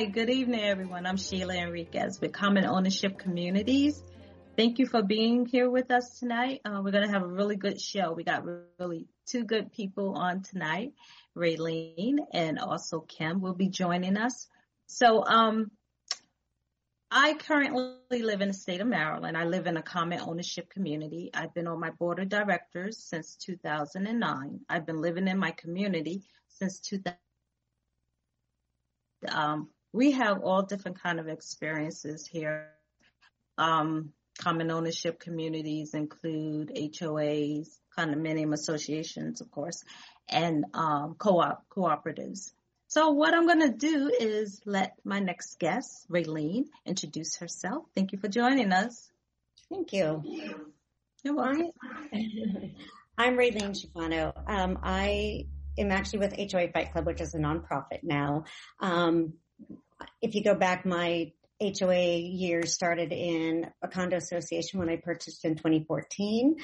Hi, good evening, everyone. I'm Sheila Henriquez with Common Ownership Communities. Thank you for being here with us tonight. Uh, we're going to have a really good show. We got really two good people on tonight. Raelene and also Kim will be joining us. So, um, I currently live in the state of Maryland. I live in a common ownership community. I've been on my board of directors since 2009. I've been living in my community since 2000. Um, we have all different kind of experiences here. Um, common ownership communities include HOAs, condominium associations, of course, and um, co-op cooperatives. So what I'm going to do is let my next guest, Raelene, introduce herself. Thank you for joining us. Thank you. You're welcome. I'm Raelene Schifano. Um, I am actually with HOA Fight Club, which is a nonprofit now. Um, if you go back, my HOA years started in a condo association when I purchased in 2014.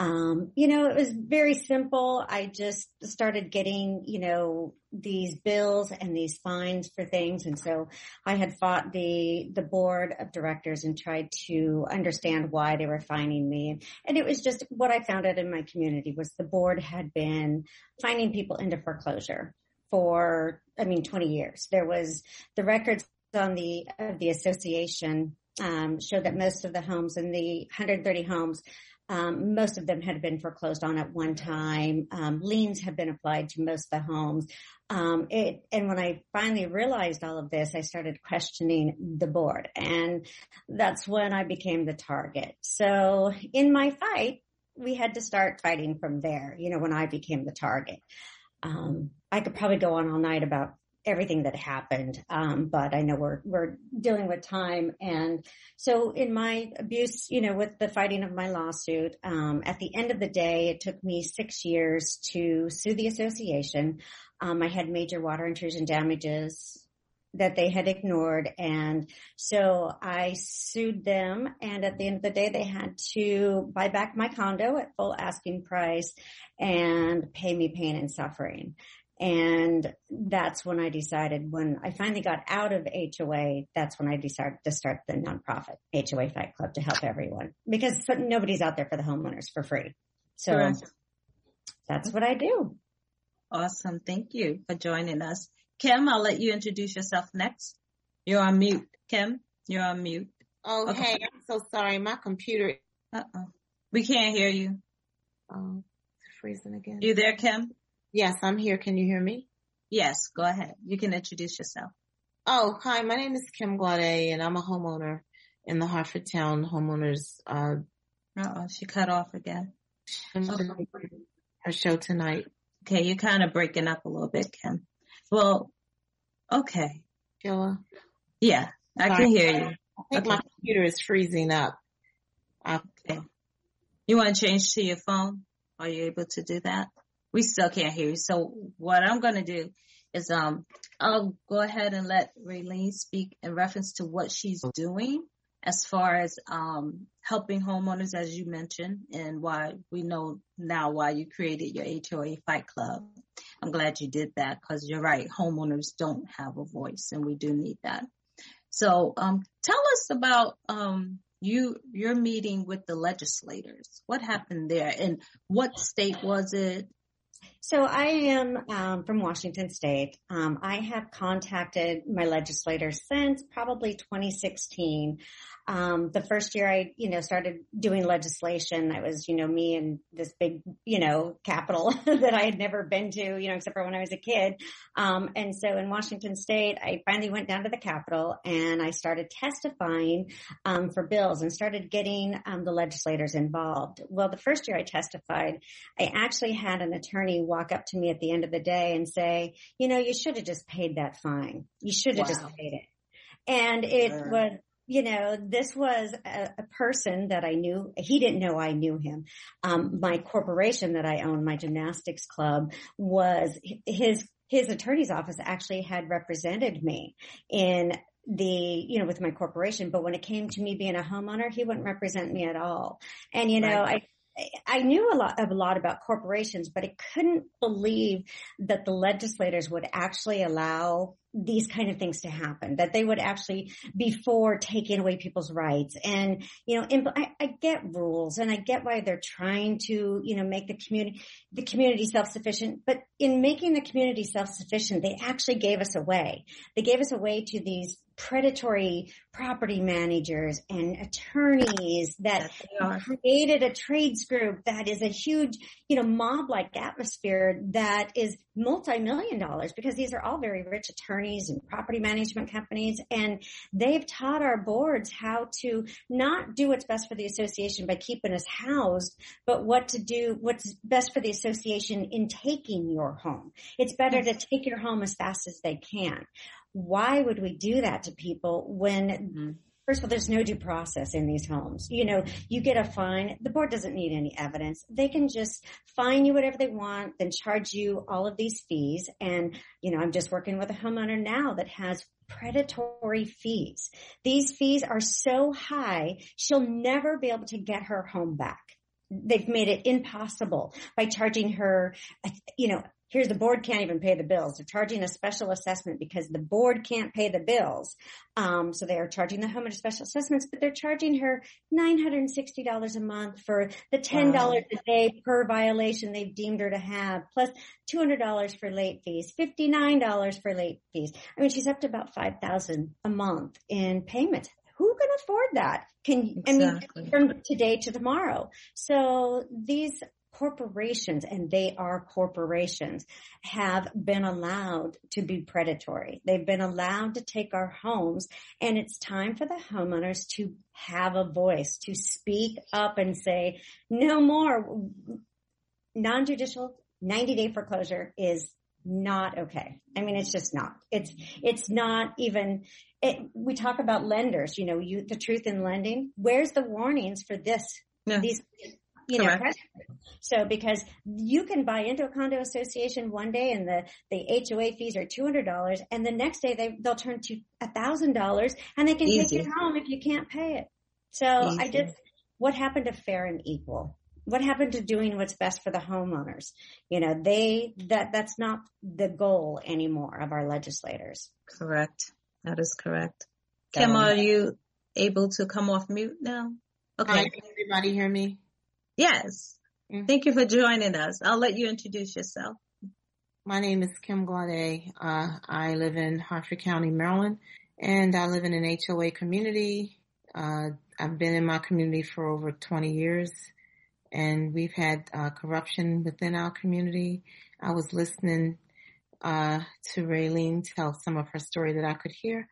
Um, you know, it was very simple. I just started getting, you know, these bills and these fines for things. And so I had fought the, the board of directors and tried to understand why they were fining me. And it was just what I found out in my community was the board had been finding people into foreclosure for, I mean, 20 years. There was the records on the, of the association, um, showed that most of the homes in the 130 homes um, most of them had been foreclosed on at one time. Um, liens have been applied to most of the homes. Um, it, and when I finally realized all of this, I started questioning the board and that's when I became the target. So in my fight, we had to start fighting from there, you know, when I became the target. Um, I could probably go on all night about everything that happened. Um, but I know we're, we're dealing with time. And so in my abuse, you know, with the fighting of my lawsuit, um, at the end of the day, it took me six years to sue the association. Um, I had major water intrusion damages that they had ignored. And so I sued them. And at the end of the day, they had to buy back my condo at full asking price and pay me pain and suffering. And that's when I decided when I finally got out of HOA, that's when I decided to start the nonprofit HOA Fight Club to help everyone because nobody's out there for the homeowners for free. So Correct. that's what I do. Awesome. Thank you for joining us. Kim, I'll let you introduce yourself next. You're on mute. Kim, you're on mute. Oh, okay. hey, I'm so sorry. My computer. Uh oh. We can't hear you. Oh, freezing again. You there, Kim? Yes, I'm here. Can you hear me? Yes, go ahead. You can introduce yourself. Oh, hi. My name is Kim Glaude and I'm a homeowner in the Hartford Town homeowners. Uh, oh, she cut off again. Her show tonight. Okay, you're kind of breaking up a little bit, Kim. Well, okay. Sheila? Yeah, I Sorry. can hear you. I think okay. my computer is freezing up. Okay. You want to change to your phone? Are you able to do that? we still can't hear you. So what I'm going to do is, um, I'll go ahead and let Raelene speak in reference to what she's doing as far as, um, helping homeowners, as you mentioned, and why we know now why you created your HOA fight club. I'm glad you did that because you're right. Homeowners don't have a voice and we do need that. So, um, tell us about, um, you, your meeting with the legislators. What happened there and what state was it? So I am um, from Washington State. Um, I have contacted my legislators since probably 2016 um, the first year I, you know, started doing legislation, I was, you know, me and this big, you know, capital that I had never been to, you know, except for when I was a kid. Um, and so in Washington state, I finally went down to the Capitol and I started testifying, um, for bills and started getting, um, the legislators involved. Well, the first year I testified, I actually had an attorney walk up to me at the end of the day and say, you know, you should have just paid that fine. You should have wow. just paid it. And it was you know, this was a, a, person that I knew. He didn't know I knew him. Um, my corporation that I own, my gymnastics club, was his his attorney's office actually had represented me in the, you know, with my corporation. But when it came to me being a homeowner, he wouldn't represent me at all. And you know, right. I I knew a lot of a lot about corporations, but I couldn't believe that the legislators would actually allow these kind of things to happen, that they would actually, before taking away people's rights and, you know, impl- I, I get rules and I get why they're trying to, you know, make the community, the community self-sufficient, but in making the community self-sufficient, they actually gave us away. They gave us away to these predatory property managers and attorneys that created a trades group that is a huge, you know, mob-like atmosphere that is multi-million dollars because these are all very rich attorneys and property management companies and they've taught our boards how to not do what's best for the association by keeping us housed, but what to do, what's best for the association in taking your home. It's better to take your home as fast as they can why would we do that to people when mm-hmm. First of all, there's no due process in these homes. You know, you get a fine. The board doesn't need any evidence. They can just fine you whatever they want, then charge you all of these fees. And, you know, I'm just working with a homeowner now that has predatory fees. These fees are so high, she'll never be able to get her home back. They've made it impossible by charging her, you know, here's the board can't even pay the bills. They're charging a special assessment because the board can't pay the bills. Um, so they are charging the homeowner special assessments, but they're charging her $960 a month for the $10 wow. a day per violation they've deemed her to have, plus $200 for late fees, $59 for late fees. I mean, she's up to about 5000 a month in payments who can afford that? Can exactly. I mean from today to tomorrow? So these corporations, and they are corporations, have been allowed to be predatory. They've been allowed to take our homes and it's time for the homeowners to have a voice, to speak up and say, no more. Non-judicial 90 day foreclosure is not okay. I mean, it's just not. It's, it's not even, it, we talk about lenders, you know, you, the truth in lending. Where's the warnings for this? These you know, so because you can buy into a condo association one day and the, the HOA fees are $200 and the next day they, they'll turn to $1,000 and they can Easy. take it home if you can't pay it. So Easy. I just, what happened to fair and equal? What happened to doing what's best for the homeowners? You know, they, that, that's not the goal anymore of our legislators. Correct. That is correct. Kim, are you able to come off mute now? Okay. Hi, can everybody hear me? Yes. Mm-hmm. Thank you for joining us. I'll let you introduce yourself. My name is Kim Glaude. Uh, I live in Harford County, Maryland, and I live in an HOA community. Uh, I've been in my community for over 20 years, and we've had uh, corruption within our community. I was listening uh, to Raelene tell some of her story that I could hear,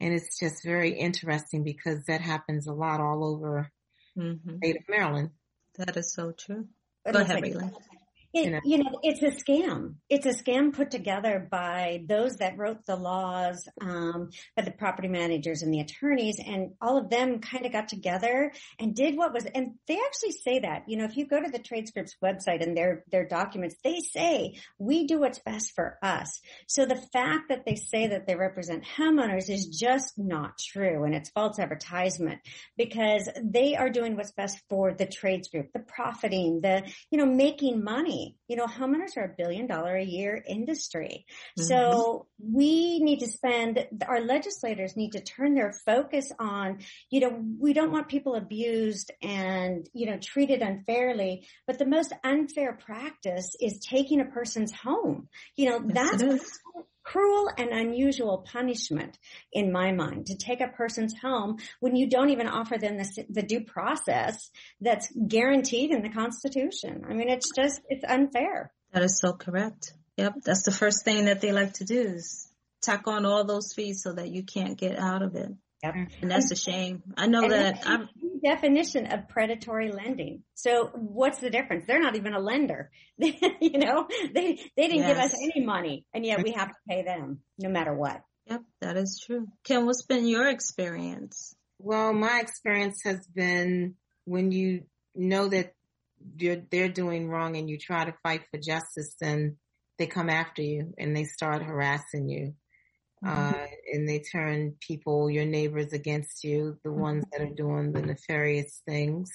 and it's just very interesting because that happens a lot all over mm-hmm. the state of Maryland. That is so true. Go ahead, like, it, you know, it's a scam. It's a scam put together by those that wrote the laws, um, by the property managers and the attorneys, and all of them kind of got together and did what was. And they actually say that, you know, if you go to the Trade Scripts website and their their documents, they say we do what's best for us. So the fact that they say that they represent homeowners is just not true, and it's false advertisement because they are doing what's best for the trades group, the profiting, the you know making money you know, homeowners are a billion dollar a year industry. Mm-hmm. So we need to spend, our legislators need to turn their focus on, you know, we don't want people abused and, you know, treated unfairly, but the most unfair practice is taking a person's home. You know, yes, that's cruel and unusual punishment in my mind to take a person's home when you don't even offer them the, the due process that's guaranteed in the Constitution. I mean, it's just, it's unfair. That is so correct. Yep. That's the first thing that they like to do is tack on all those fees so that you can't get out of it. Yep. Mm-hmm. And that's a shame. I know and that I'm definition of predatory lending. So what's the difference? They're not even a lender. you know, they they didn't yes. give us any money and yet we have to pay them no matter what. Yep, that is true. Kim, what's been your experience? Well, my experience has been when you know that you're, they're doing wrong and you try to fight for justice, then they come after you and they start harassing you. Mm-hmm. Uh, and they turn people, your neighbors against you, the mm-hmm. ones that are doing the nefarious things.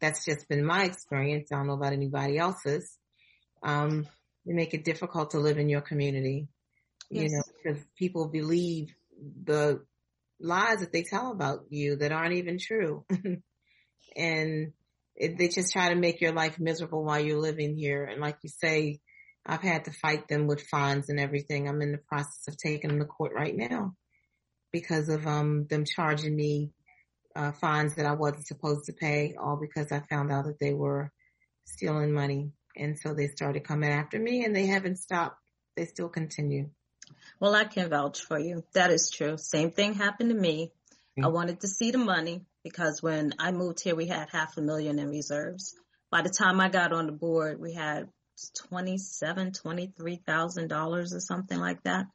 That's just been my experience. I don't know about anybody else's. Um, they make it difficult to live in your community. Yes. You know, because people believe the lies that they tell about you that aren't even true. and it, they just try to make your life miserable while you're living here. And like you say, I've had to fight them with fines and everything. I'm in the process of taking them to court right now because of um them charging me uh, fines that I wasn't supposed to pay, all because I found out that they were stealing money. And so they started coming after me and they haven't stopped. They still continue. Well, I can vouch for you. That is true. Same thing happened to me. Mm-hmm. I wanted to see the money because when I moved here, we had half a million in reserves. By the time I got on the board, we had twenty-seven, twenty-three thousand dollars or something like that.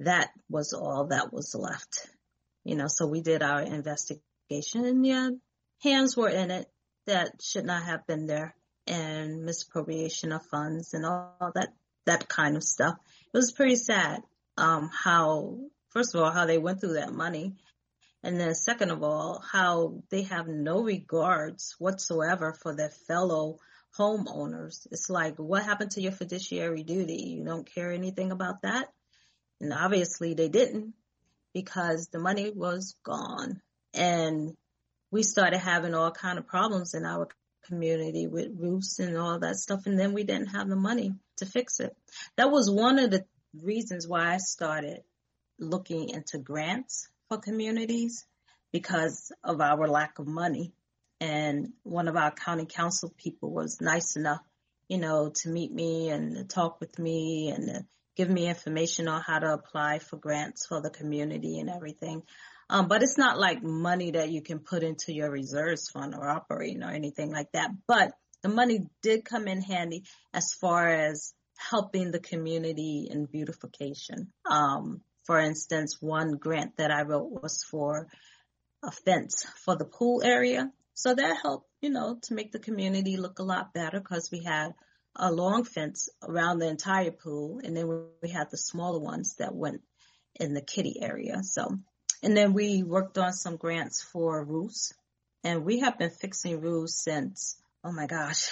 That was all that was left. You know, so we did our investigation and yeah, hands were in it that should not have been there and misappropriation of funds and all that, that kind of stuff. It was pretty sad, um, how, first of all, how they went through that money and then second of all, how they have no regards whatsoever for their fellow homeowners. It's like, what happened to your fiduciary duty? You don't care anything about that? And obviously they didn't because the money was gone. And we started having all kind of problems in our community with roofs and all that stuff. And then we didn't have the money to fix it. That was one of the reasons why I started looking into grants for communities because of our lack of money. And one of our county council people was nice enough, you know, to meet me and talk with me and give me information on how to apply for grants for the community and everything. Um, but it's not like money that you can put into your reserves fund or operating or anything like that. But the money did come in handy as far as helping the community in beautification. Um, for instance, one grant that I wrote was for a fence for the pool area. So that helped, you know, to make the community look a lot better because we had a long fence around the entire pool and then we had the smaller ones that went in the kitty area. So, and then we worked on some grants for roofs and we have been fixing roofs since, oh my gosh,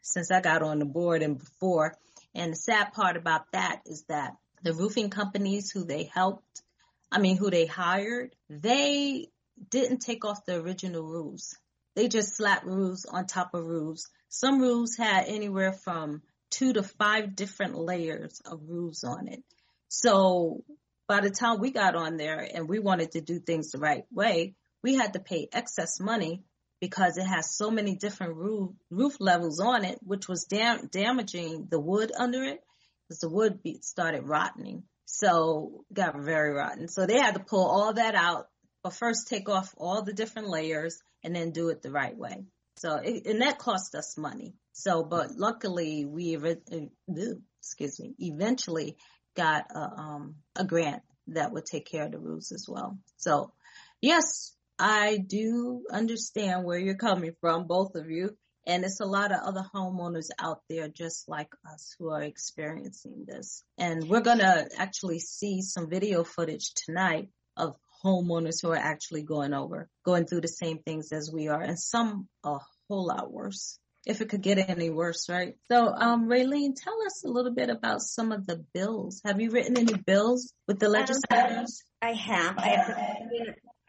since I got on the board and before. And the sad part about that is that the roofing companies who they helped, I mean, who they hired, they didn't take off the original roofs. They just slapped roofs on top of roofs. Some roofs had anywhere from two to five different layers of roofs on it. So by the time we got on there and we wanted to do things the right way, we had to pay excess money because it has so many different roof, roof levels on it, which was dam- damaging the wood under it because the wood started rotting. So got very rotten. So they had to pull all that out, but first take off all the different layers and then do it the right way. So it, and that cost us money. So, but luckily we, excuse me, eventually got a, um, a grant that would take care of the roofs as well. So yes, I do understand where you're coming from, both of you. And it's a lot of other homeowners out there just like us who are experiencing this. And we're going to actually see some video footage tonight of homeowners who are actually going over, going through the same things as we are and some a whole lot worse. If it could get any worse, right? So, um, Raelene, tell us a little bit about some of the bills. Have you written any bills with the um, legislators? I have. I have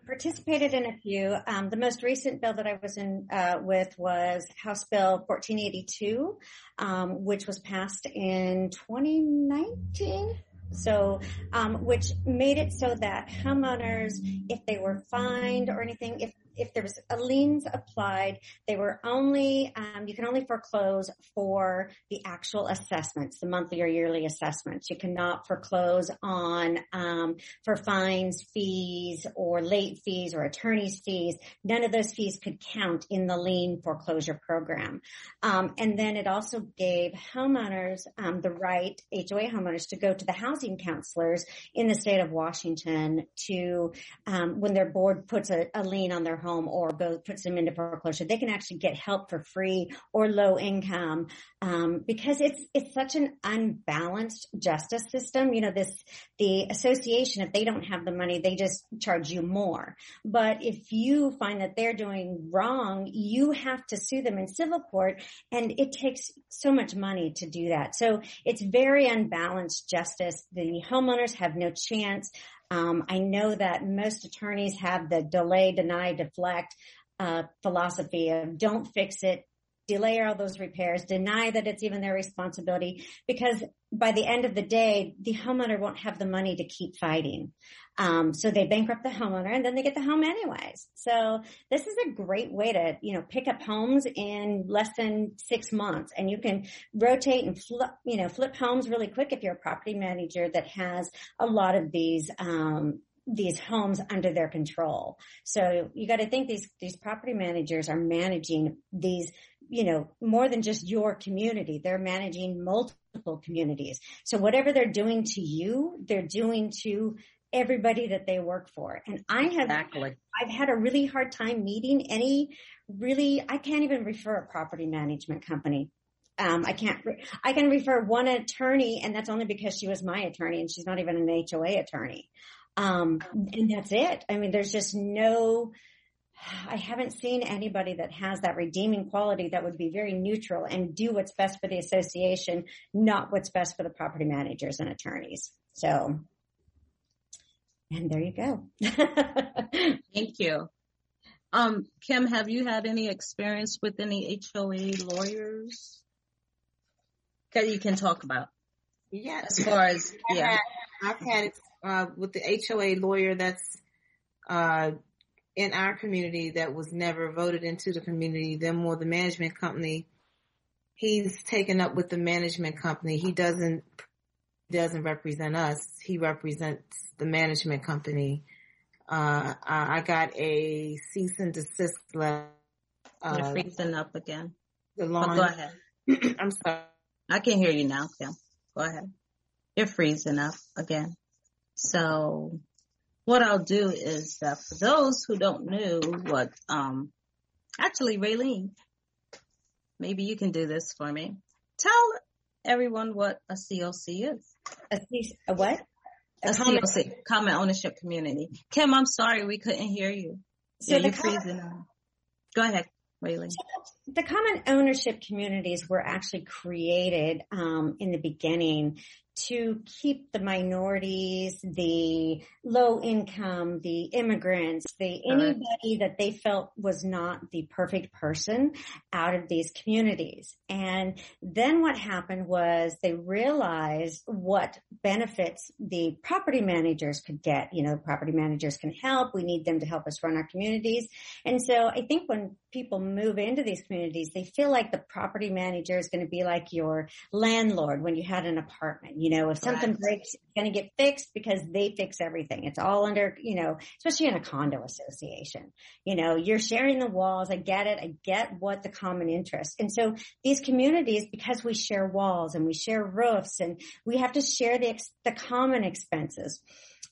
participated in a few. Um, the most recent bill that I was in uh, with was House Bill 1482, um, which was passed in 2019. So, um, which made it so that homeowners, if they were fined or anything, if if there was a liens applied, they were only, um, you can only foreclose for the actual assessments, the monthly or yearly assessments. You cannot foreclose on, um, for fines, fees, or late fees or attorney's fees. None of those fees could count in the lien foreclosure program. Um, and then it also gave homeowners, um, the right, HOA homeowners to go to the housing counselors in the state of Washington to, um, when their board puts a, a lien on their home home or go puts them into foreclosure. They can actually get help for free or low income um, because it's it's such an unbalanced justice system. You know, this the association if they don't have the money, they just charge you more. But if you find that they're doing wrong, you have to sue them in civil court, and it takes so much money to do that. So it's very unbalanced justice. The homeowners have no chance. Um, I know that most attorneys have the delay, deny, deflect uh, philosophy of don't fix it, delay all those repairs, deny that it's even their responsibility, because by the end of the day, the homeowner won't have the money to keep fighting. Um, so they bankrupt the homeowner and then they get the home anyways. So this is a great way to, you know, pick up homes in less than six months and you can rotate and flip, you know, flip homes really quick if you're a property manager that has a lot of these, um, these homes under their control. So you got to think these, these property managers are managing these, you know, more than just your community. They're managing multiple communities. So whatever they're doing to you, they're doing to everybody that they work for. And I have, exactly. I've had a really hard time meeting any really, I can't even refer a property management company. Um, I can't, re- I can refer one attorney and that's only because she was my attorney and she's not even an HOA attorney. Um, and that's it. I mean, there's just no, I haven't seen anybody that has that redeeming quality that would be very neutral and do what's best for the association, not what's best for the property managers and attorneys. So and there you go. Thank you. Um, Kim, have you had any experience with any HOA lawyers that you can talk about? Yeah. As far as, yeah. I've had, I've had uh, with the HOA lawyer that's, uh, in our community that was never voted into the community, then more the management company. He's taken up with the management company. He doesn't doesn't represent us. He represents the management company. Uh, I got a cease and desist letter. Uh, You're freezing up again. The lawn. Oh, go ahead. I'm sorry. I can hear you now, Kim. Go ahead. You're freezing up again. So what I'll do is that for those who don't know what, um, actually, Raelene, maybe you can do this for me. Tell everyone what a COC is. A, a what? A, a common, COC, common ownership community. Kim, I'm sorry we couldn't hear you. So yeah, you're freezing. Go ahead, Waylon. The common ownership communities were actually created um, in the beginning to keep the minorities, the low income, the immigrants, the anybody that they felt was not the perfect person out of these communities. And then what happened was they realized what benefits the property managers could get. You know, property managers can help. We need them to help us run our communities. And so I think when people move into these communities, they feel like the property manager is going to be like your landlord when you had an apartment. You know, if something right. breaks, it's going to get fixed because they fix everything. It's all under, you know, especially in a condo association. You know, you're sharing the walls. I get it. I get what the common interest. And so these communities, because we share walls and we share roofs and we have to share the, the common expenses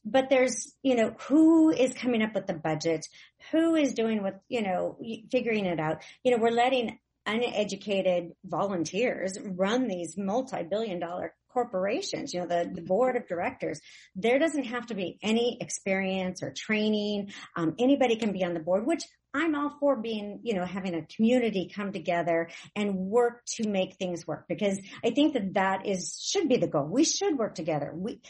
but there's, you know, who is coming up with the budget? Who is doing what, you know, figuring it out? You know, we're letting uneducated volunteers run these multi-billion dollar corporations, you know, the, the board of directors, there doesn't have to be any experience or training. Um, anybody can be on the board, which I'm all for being, you know, having a community come together and work to make things work because I think that that is, should be the goal. We should work together. We,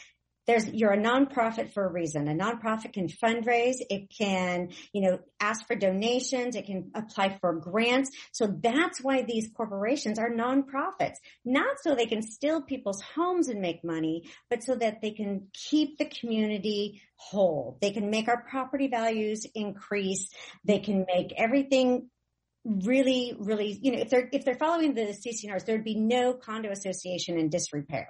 there's you're a nonprofit for a reason. A nonprofit can fundraise, it can, you know, ask for donations, it can apply for grants. So that's why these corporations are nonprofits. Not so they can steal people's homes and make money, but so that they can keep the community whole. They can make our property values increase. They can make everything really, really, you know, if they're, if they're following the CC&Rs, there'd be no condo association in disrepair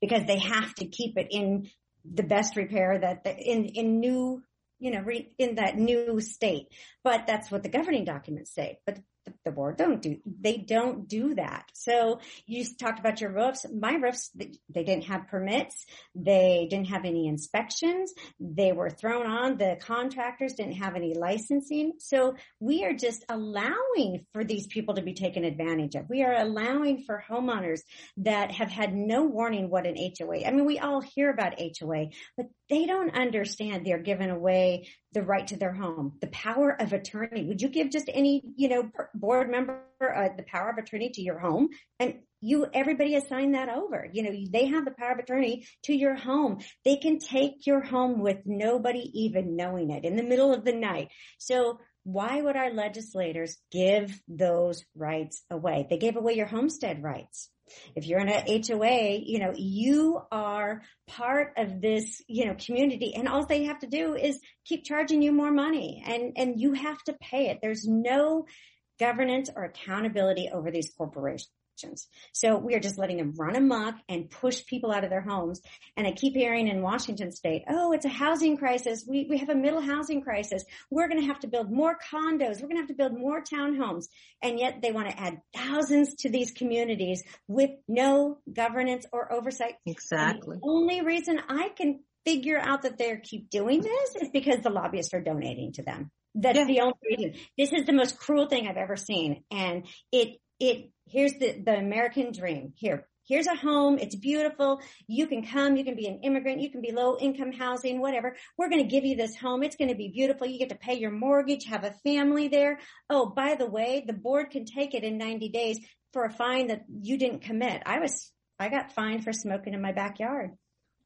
because they have to keep it in the best repair that the, in in new you know re, in that new state. But that's what the governing documents say. But the board don't do, they don't do that. So you talked about your roofs. My roofs, they didn't have permits. They didn't have any inspections. They were thrown on. The contractors didn't have any licensing. So we are just allowing for these people to be taken advantage of. We are allowing for homeowners that have had no warning what an HOA. I mean, we all hear about HOA, but they don't understand they're giving away the right to their home, the power of attorney. Would you give just any, you know, board member uh, the power of attorney to your home? And you, everybody has signed that over. You know, they have the power of attorney to your home. They can take your home with nobody even knowing it in the middle of the night. So why would our legislators give those rights away? They gave away your homestead rights. If you're in a HOA, you know, you are part of this, you know, community and all they have to do is keep charging you more money and, and you have to pay it. There's no governance or accountability over these corporations. So we are just letting them run amok and push people out of their homes. And I keep hearing in Washington state, oh, it's a housing crisis. We, we have a middle housing crisis. We're going to have to build more condos. We're going to have to build more townhomes. And yet they want to add thousands to these communities with no governance or oversight. Exactly. the only reason I can figure out that they keep doing this is because the lobbyists are donating to them. That's yeah. the only reason. This is the most cruel thing I've ever seen. And it, it, here's the, the American dream. Here, here's a home. It's beautiful. You can come. You can be an immigrant. You can be low income housing, whatever. We're going to give you this home. It's going to be beautiful. You get to pay your mortgage, have a family there. Oh, by the way, the board can take it in 90 days for a fine that you didn't commit. I was, I got fined for smoking in my backyard,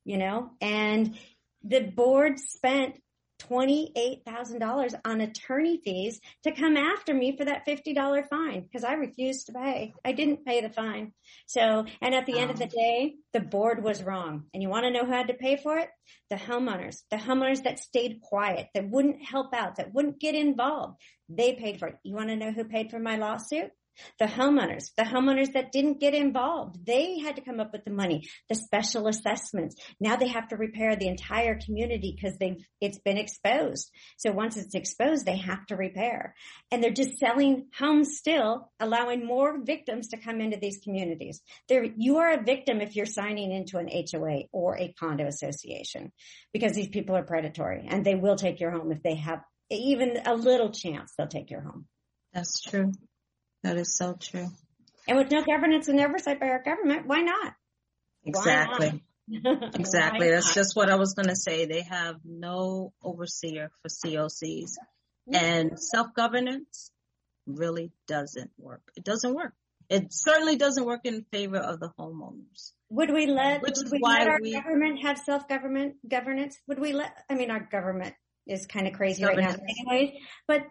you know, and the board spent $28,000 on attorney fees to come after me for that $50 fine because I refused to pay. I didn't pay the fine. So, and at the end of the oh. day, the board was wrong. And you want to know who had to pay for it? The homeowners, the homeowners that stayed quiet, that wouldn't help out, that wouldn't get involved. They paid for it. You want to know who paid for my lawsuit? The homeowners, the homeowners that didn't get involved, they had to come up with the money, the special assessments. Now they have to repair the entire community because they've, it's been exposed. So once it's exposed, they have to repair. And they're just selling homes still, allowing more victims to come into these communities. There, you are a victim if you're signing into an HOA or a condo association because these people are predatory and they will take your home if they have even a little chance they'll take your home. That's true. That is so true. And with no governance and oversight by our government, why not? Exactly. Why not? exactly. That's just what I was going to say. They have no overseer for COCs and self-governance really doesn't work. It doesn't work. It certainly doesn't work in favor of the homeowners. Would we let, Which would we let our we, government have self-government governance? Would we let, I mean, our government is kind of crazy right now anyways, but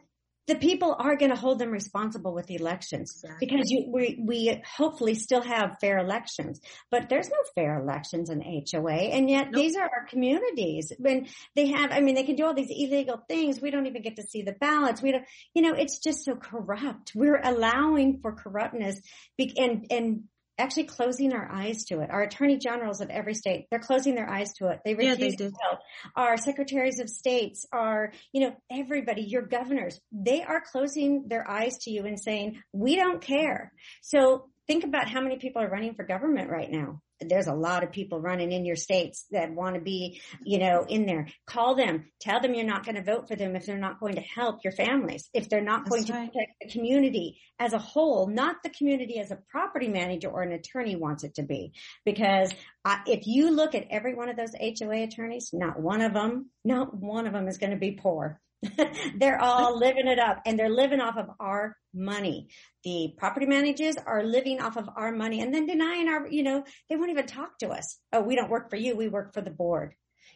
the people are going to hold them responsible with the elections exactly. because you, we, we hopefully still have fair elections, but there's no fair elections in HOA. And yet nope. these are our communities when they have, I mean, they can do all these illegal things. We don't even get to see the ballots. We don't, you know, it's just so corrupt. We're allowing for corruptness and, and actually closing our eyes to it. Our attorney generals of every state, they're closing their eyes to it. They refuse yeah, they to help. Our secretaries of states are, you know, everybody, your governors, they are closing their eyes to you and saying, we don't care. So think about how many people are running for government right now there's a lot of people running in your states that want to be, you know, in there. Call them. Tell them you're not going to vote for them if they're not going to help your families, if they're not That's going right. to protect the community as a whole, not the community as a property manager or an attorney wants it to be. Because I, if you look at every one of those HOA attorneys, not one of them, not one of them is going to be poor. they're all living it up and they're living off of our money. The property managers are living off of our money and then denying our, you know, they won't even talk to us. Oh, we don't work for you. We work for the board.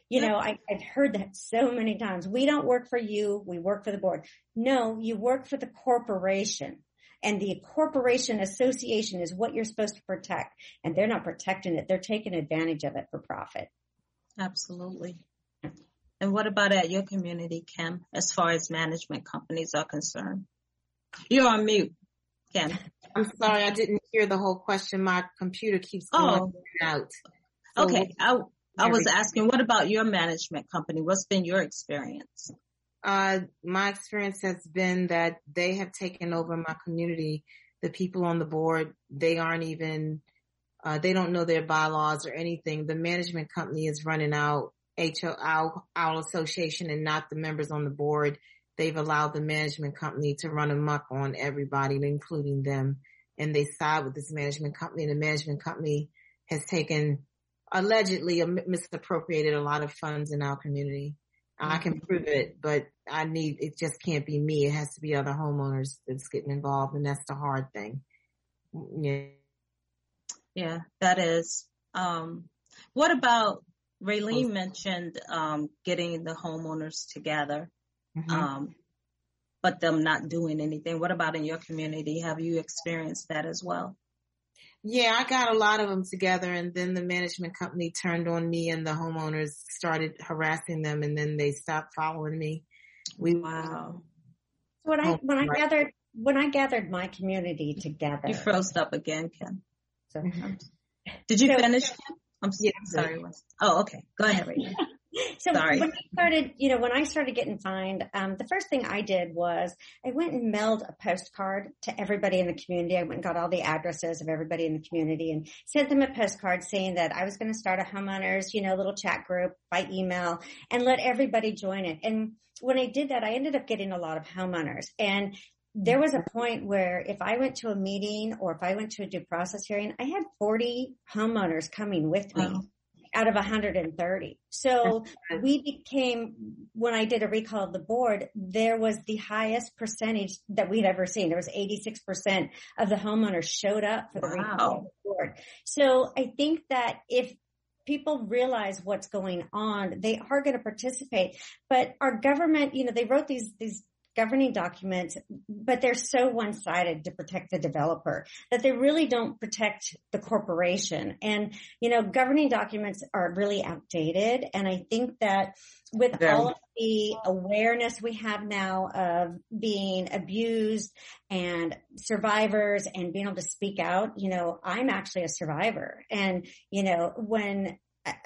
You know, I, have heard that so many times. We don't work for you. We work for the board. No, you work for the corporation and the corporation association is what you're supposed to protect and they're not protecting it. They're taking advantage of it for profit. Absolutely. And what about at your community, Kim, as far as management companies are concerned? You're on mute, Kim. I'm sorry, I didn't hear the whole question. My computer keeps going oh. out. So okay, I, I was asking, what about your management company? What's been your experience? Uh, my experience has been that they have taken over my community. The people on the board, they aren't even, uh, they don't know their bylaws or anything. The management company is running out HO, association and not the members on the board. They've allowed the management company to run amok on everybody, including them. And they side with this management company and the management company has taken allegedly misappropriated a lot of funds in our community. I can prove it, but I need, it just can't be me. It has to be other homeowners that's getting involved and that's the hard thing. Yeah. Yeah, that is. Um, what about Raelene mentioned, um, getting the homeowners together, mm-hmm. um, but them not doing anything. What about in your community? Have you experienced that as well? Yeah, I got a lot of them together and then the management company turned on me and the homeowners started harassing them and then they stopped following me. We wow. When I when I gathered when I gathered my community together. You froze up again, Ken. So, did you so, finish? Kim? I'm yeah, sorry. Oh, okay. Go ahead. so Sorry. when I started, you know, when I started getting fined, um, the first thing I did was I went and mailed a postcard to everybody in the community. I went and got all the addresses of everybody in the community and sent them a postcard saying that I was going to start a homeowners, you know, little chat group by email and let everybody join it. And when I did that, I ended up getting a lot of homeowners and there mm-hmm. was a point where if I went to a meeting or if I went to a due process hearing, I had 40 homeowners coming with me. Wow out of 130. So we became, when I did a recall of the board, there was the highest percentage that we'd ever seen. There was 86% of the homeowners showed up for the wow. recall of the board. So I think that if people realize what's going on, they are going to participate. But our government, you know, they wrote these, these governing documents, but they're so one-sided to protect the developer that they really don't protect the corporation. And, you know, governing documents are really outdated. And I think that with yeah. all of the awareness we have now of being abused and survivors and being able to speak out, you know, I'm actually a survivor. And, you know, when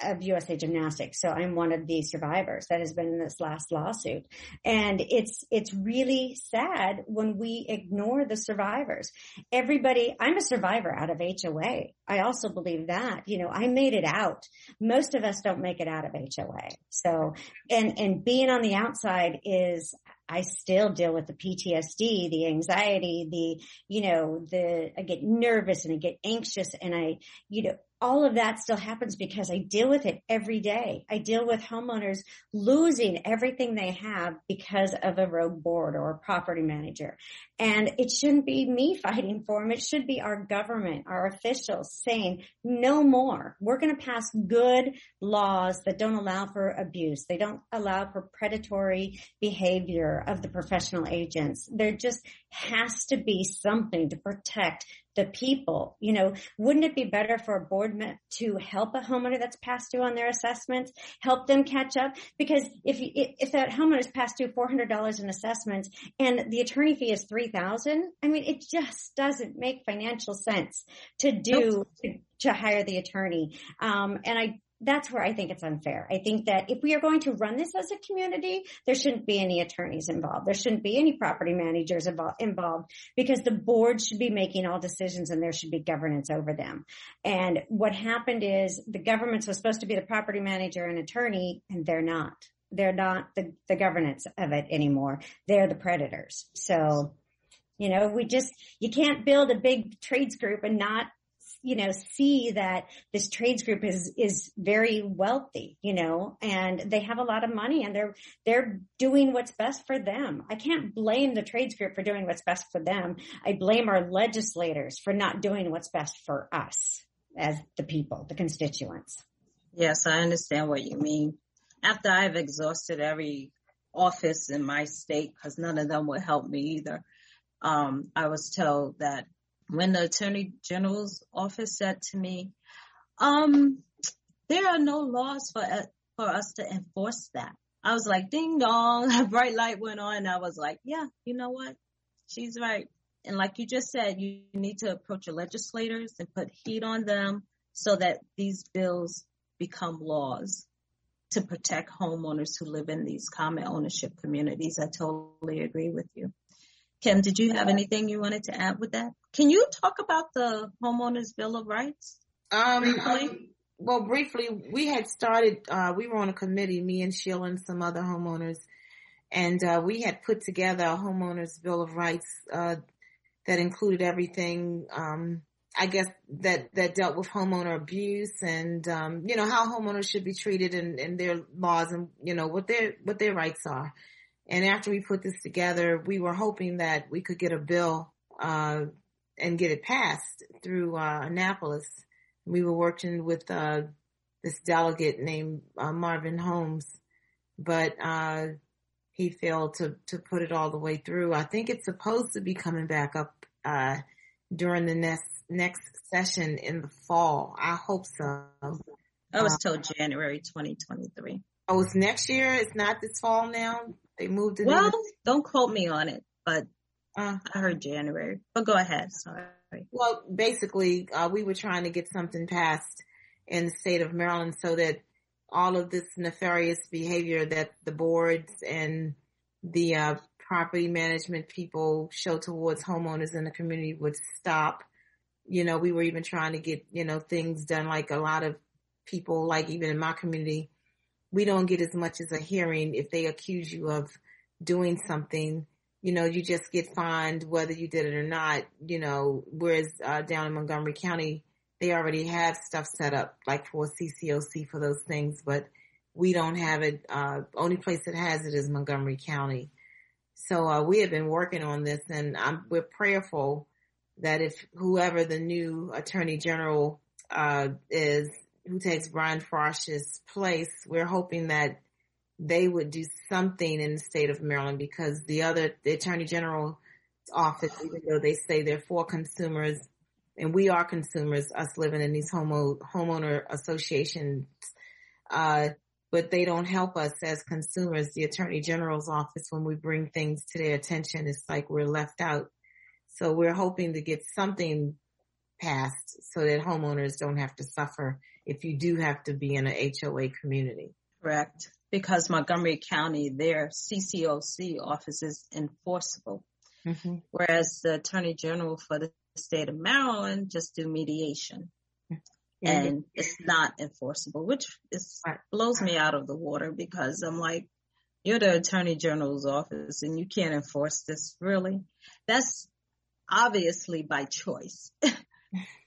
of USA Gymnastics. So I'm one of the survivors that has been in this last lawsuit. And it's, it's really sad when we ignore the survivors. Everybody, I'm a survivor out of HOA. I also believe that, you know, I made it out. Most of us don't make it out of HOA. So, and, and being on the outside is, I still deal with the PTSD, the anxiety, the, you know, the, I get nervous and I get anxious and I, you know, all of that still happens because I deal with it every day. I deal with homeowners losing everything they have because of a rogue board or a property manager. And it shouldn't be me fighting for them. It should be our government, our officials saying no more. We're going to pass good laws that don't allow for abuse. They don't allow for predatory behavior of the professional agents. There just has to be something to protect the people. You know, wouldn't it be better for a board to help a homeowner that's past due on their assessments, help them catch up? Because if if that homeowner is past due four hundred dollars in assessments and the attorney fee is three thousand, I mean, it just doesn't make financial sense to do to, to hire the attorney. Um, and I that's where I think it's unfair. I think that if we are going to run this as a community, there shouldn't be any attorneys involved. There shouldn't be any property managers involved because the board should be making all decisions and there should be governance over them. And what happened is the government was supposed to be the property manager and attorney and they're not. They're not the, the governance of it anymore. They're the predators. So, you know, we just, you can't build a big trades group and not you know, see that this trades group is, is very wealthy, you know, and they have a lot of money and they're, they're doing what's best for them. I can't blame the trades group for doing what's best for them. I blame our legislators for not doing what's best for us as the people, the constituents. Yes, I understand what you mean. After I've exhausted every office in my state, because none of them would help me either, um, I was told that when the attorney general's office said to me, um, there are no laws for, for us to enforce that. I was like, ding dong, a bright light went on. And I was like, yeah, you know what? She's right. And like you just said, you need to approach your legislators and put heat on them so that these bills become laws to protect homeowners who live in these common ownership communities. I totally agree with you. Kim, did you have anything you wanted to add with that? Can you talk about the homeowners bill of rights? Um, briefly? well, briefly, we had started, uh, we were on a committee, me and Sheila and some other homeowners, and, uh, we had put together a homeowners bill of rights, uh, that included everything, um, I guess that, that dealt with homeowner abuse and, um, you know, how homeowners should be treated and, and their laws and, you know, what their, what their rights are. And after we put this together, we were hoping that we could get a bill, uh, and get it passed through, uh, Annapolis. We were working with, uh, this delegate named uh, Marvin Holmes, but, uh, he failed to, to put it all the way through. I think it's supposed to be coming back up, uh, during the next next session in the fall. I hope so. I was told January 2023. Oh, it's next year. It's not this fall now. They moved it. Well, don't quote me on it, but uh, I heard January. But go ahead. Sorry. Well, basically, uh, we were trying to get something passed in the state of Maryland so that all of this nefarious behavior that the boards and the uh, property management people show towards homeowners in the community would stop you know, we were even trying to get, you know, things done like a lot of people, like even in my community, we don't get as much as a hearing if they accuse you of doing something. You know, you just get fined whether you did it or not, you know, whereas uh, down in Montgomery County, they already have stuff set up like for CCOC for those things, but we don't have it. Uh, only place that has it is Montgomery County. So, uh, we have been working on this and I'm, we're prayerful that if whoever the new attorney general uh, is, who takes Brian Frosh's place, we're hoping that they would do something in the state of Maryland because the other, the attorney general's office, even though they say they're for consumers, and we are consumers, us living in these homo, homeowner associations, uh, but they don't help us as consumers. The attorney general's office, when we bring things to their attention, it's like we're left out. So we're hoping to get something passed so that homeowners don't have to suffer if you do have to be in a HOA community. Correct. Because Montgomery County, their CCOC office is enforceable. Mm-hmm. Whereas the Attorney General for the state of Maryland just do mediation. Mm-hmm. And it's not enforceable, which is, right. blows me out of the water because I'm like, you're the Attorney General's office and you can't enforce this really. That's obviously by choice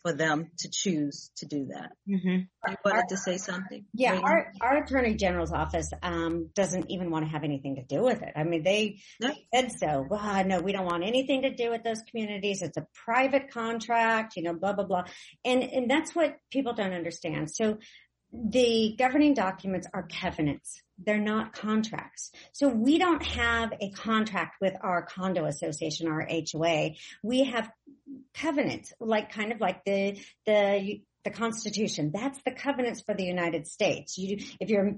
for them to choose to do that. Mm-hmm. You wanted our, to say something? Yeah, our, our attorney general's office um, doesn't even want to have anything to do with it. I mean, they, no. said so. Well, no, we don't want anything to do with those communities. It's a private contract, you know, blah blah blah, and and that's what people don't understand. So the governing documents are covenants. They're not contracts. So we don't have a contract with our condo association, our HOA. We have covenants, like kind of like the, the the Constitution. That's the covenants for the United States. You, if you're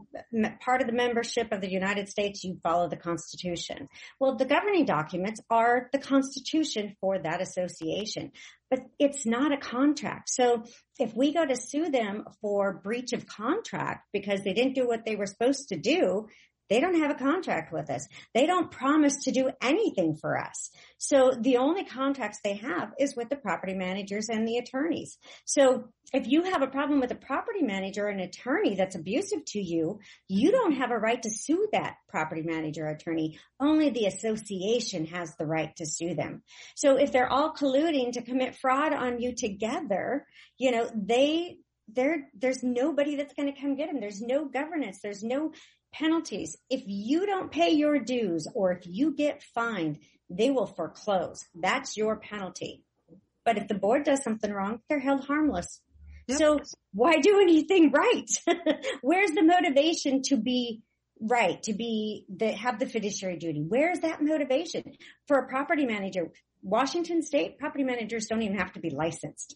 part of the membership of the United States, you follow the Constitution. Well, the governing documents are the Constitution for that association, but it's not a contract. So if we go to sue them for breach of contract because they didn't do what they were supposed to do, they don't have a contract with us. They don't promise to do anything for us. So the only contracts they have is with the property managers and the attorneys. So if you have a problem with a property manager or an attorney that's abusive to you, you don't have a right to sue that property manager or attorney. Only the association has the right to sue them. So if they're all colluding to commit fraud on you together, you know, they there, there's nobody that's going to come get them. There's no governance. There's no penalties. If you don't pay your dues or if you get fined, they will foreclose. That's your penalty. But if the board does something wrong, they're held harmless. Yep. So why do anything right? Where's the motivation to be right, to be the, have the fiduciary duty? Where's that motivation for a property manager? Washington state property managers don't even have to be licensed.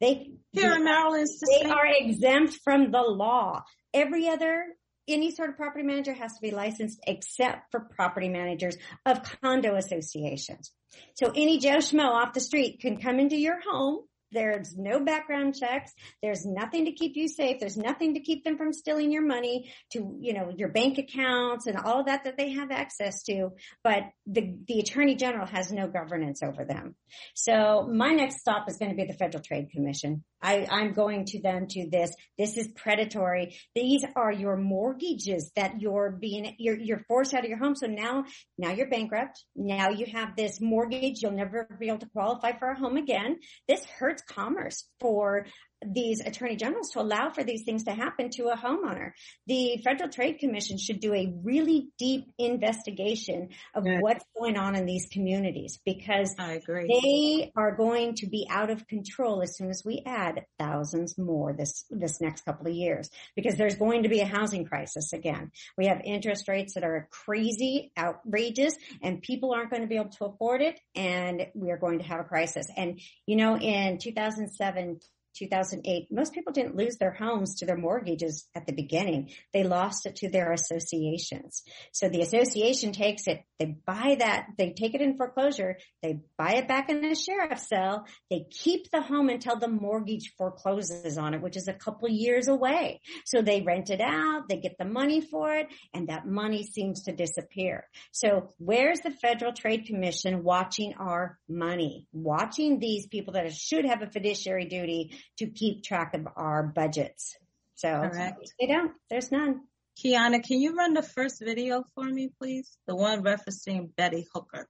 They here in Maryland, they are exempt from the law. Every other any sort of property manager has to be licensed except for property managers of condo associations. So any Joe Schmo off the street can come into your home There's no background checks. There's nothing to keep you safe. There's nothing to keep them from stealing your money to, you know, your bank accounts and all of that that they have access to. But the, the attorney general has no governance over them. So my next stop is going to be the Federal Trade Commission. I, I'm going to them to this. This is predatory. These are your mortgages that you're being, you're, you're forced out of your home. So now, now you're bankrupt. Now you have this mortgage. You'll never be able to qualify for a home again. This hurts commerce for these attorney generals to allow for these things to happen to a homeowner. The Federal Trade Commission should do a really deep investigation of yeah. what's going on in these communities because I agree. they are going to be out of control as soon as we add thousands more this, this next couple of years because there's going to be a housing crisis again. We have interest rates that are crazy, outrageous, and people aren't going to be able to afford it and we are going to have a crisis. And you know, in 2007, 2008, most people didn't lose their homes to their mortgages at the beginning. They lost it to their associations. So the association takes it, they buy that, they take it in foreclosure, they buy it back in a sheriff's sale, they keep the home until the mortgage forecloses on it, which is a couple years away. So they rent it out, they get the money for it, and that money seems to disappear. So where's the Federal Trade Commission watching our money? Watching these people that should have a fiduciary duty to keep track of our budgets. So Correct. they don't. There's none. Kiana, can you run the first video for me, please? The one referencing Betty Hooker.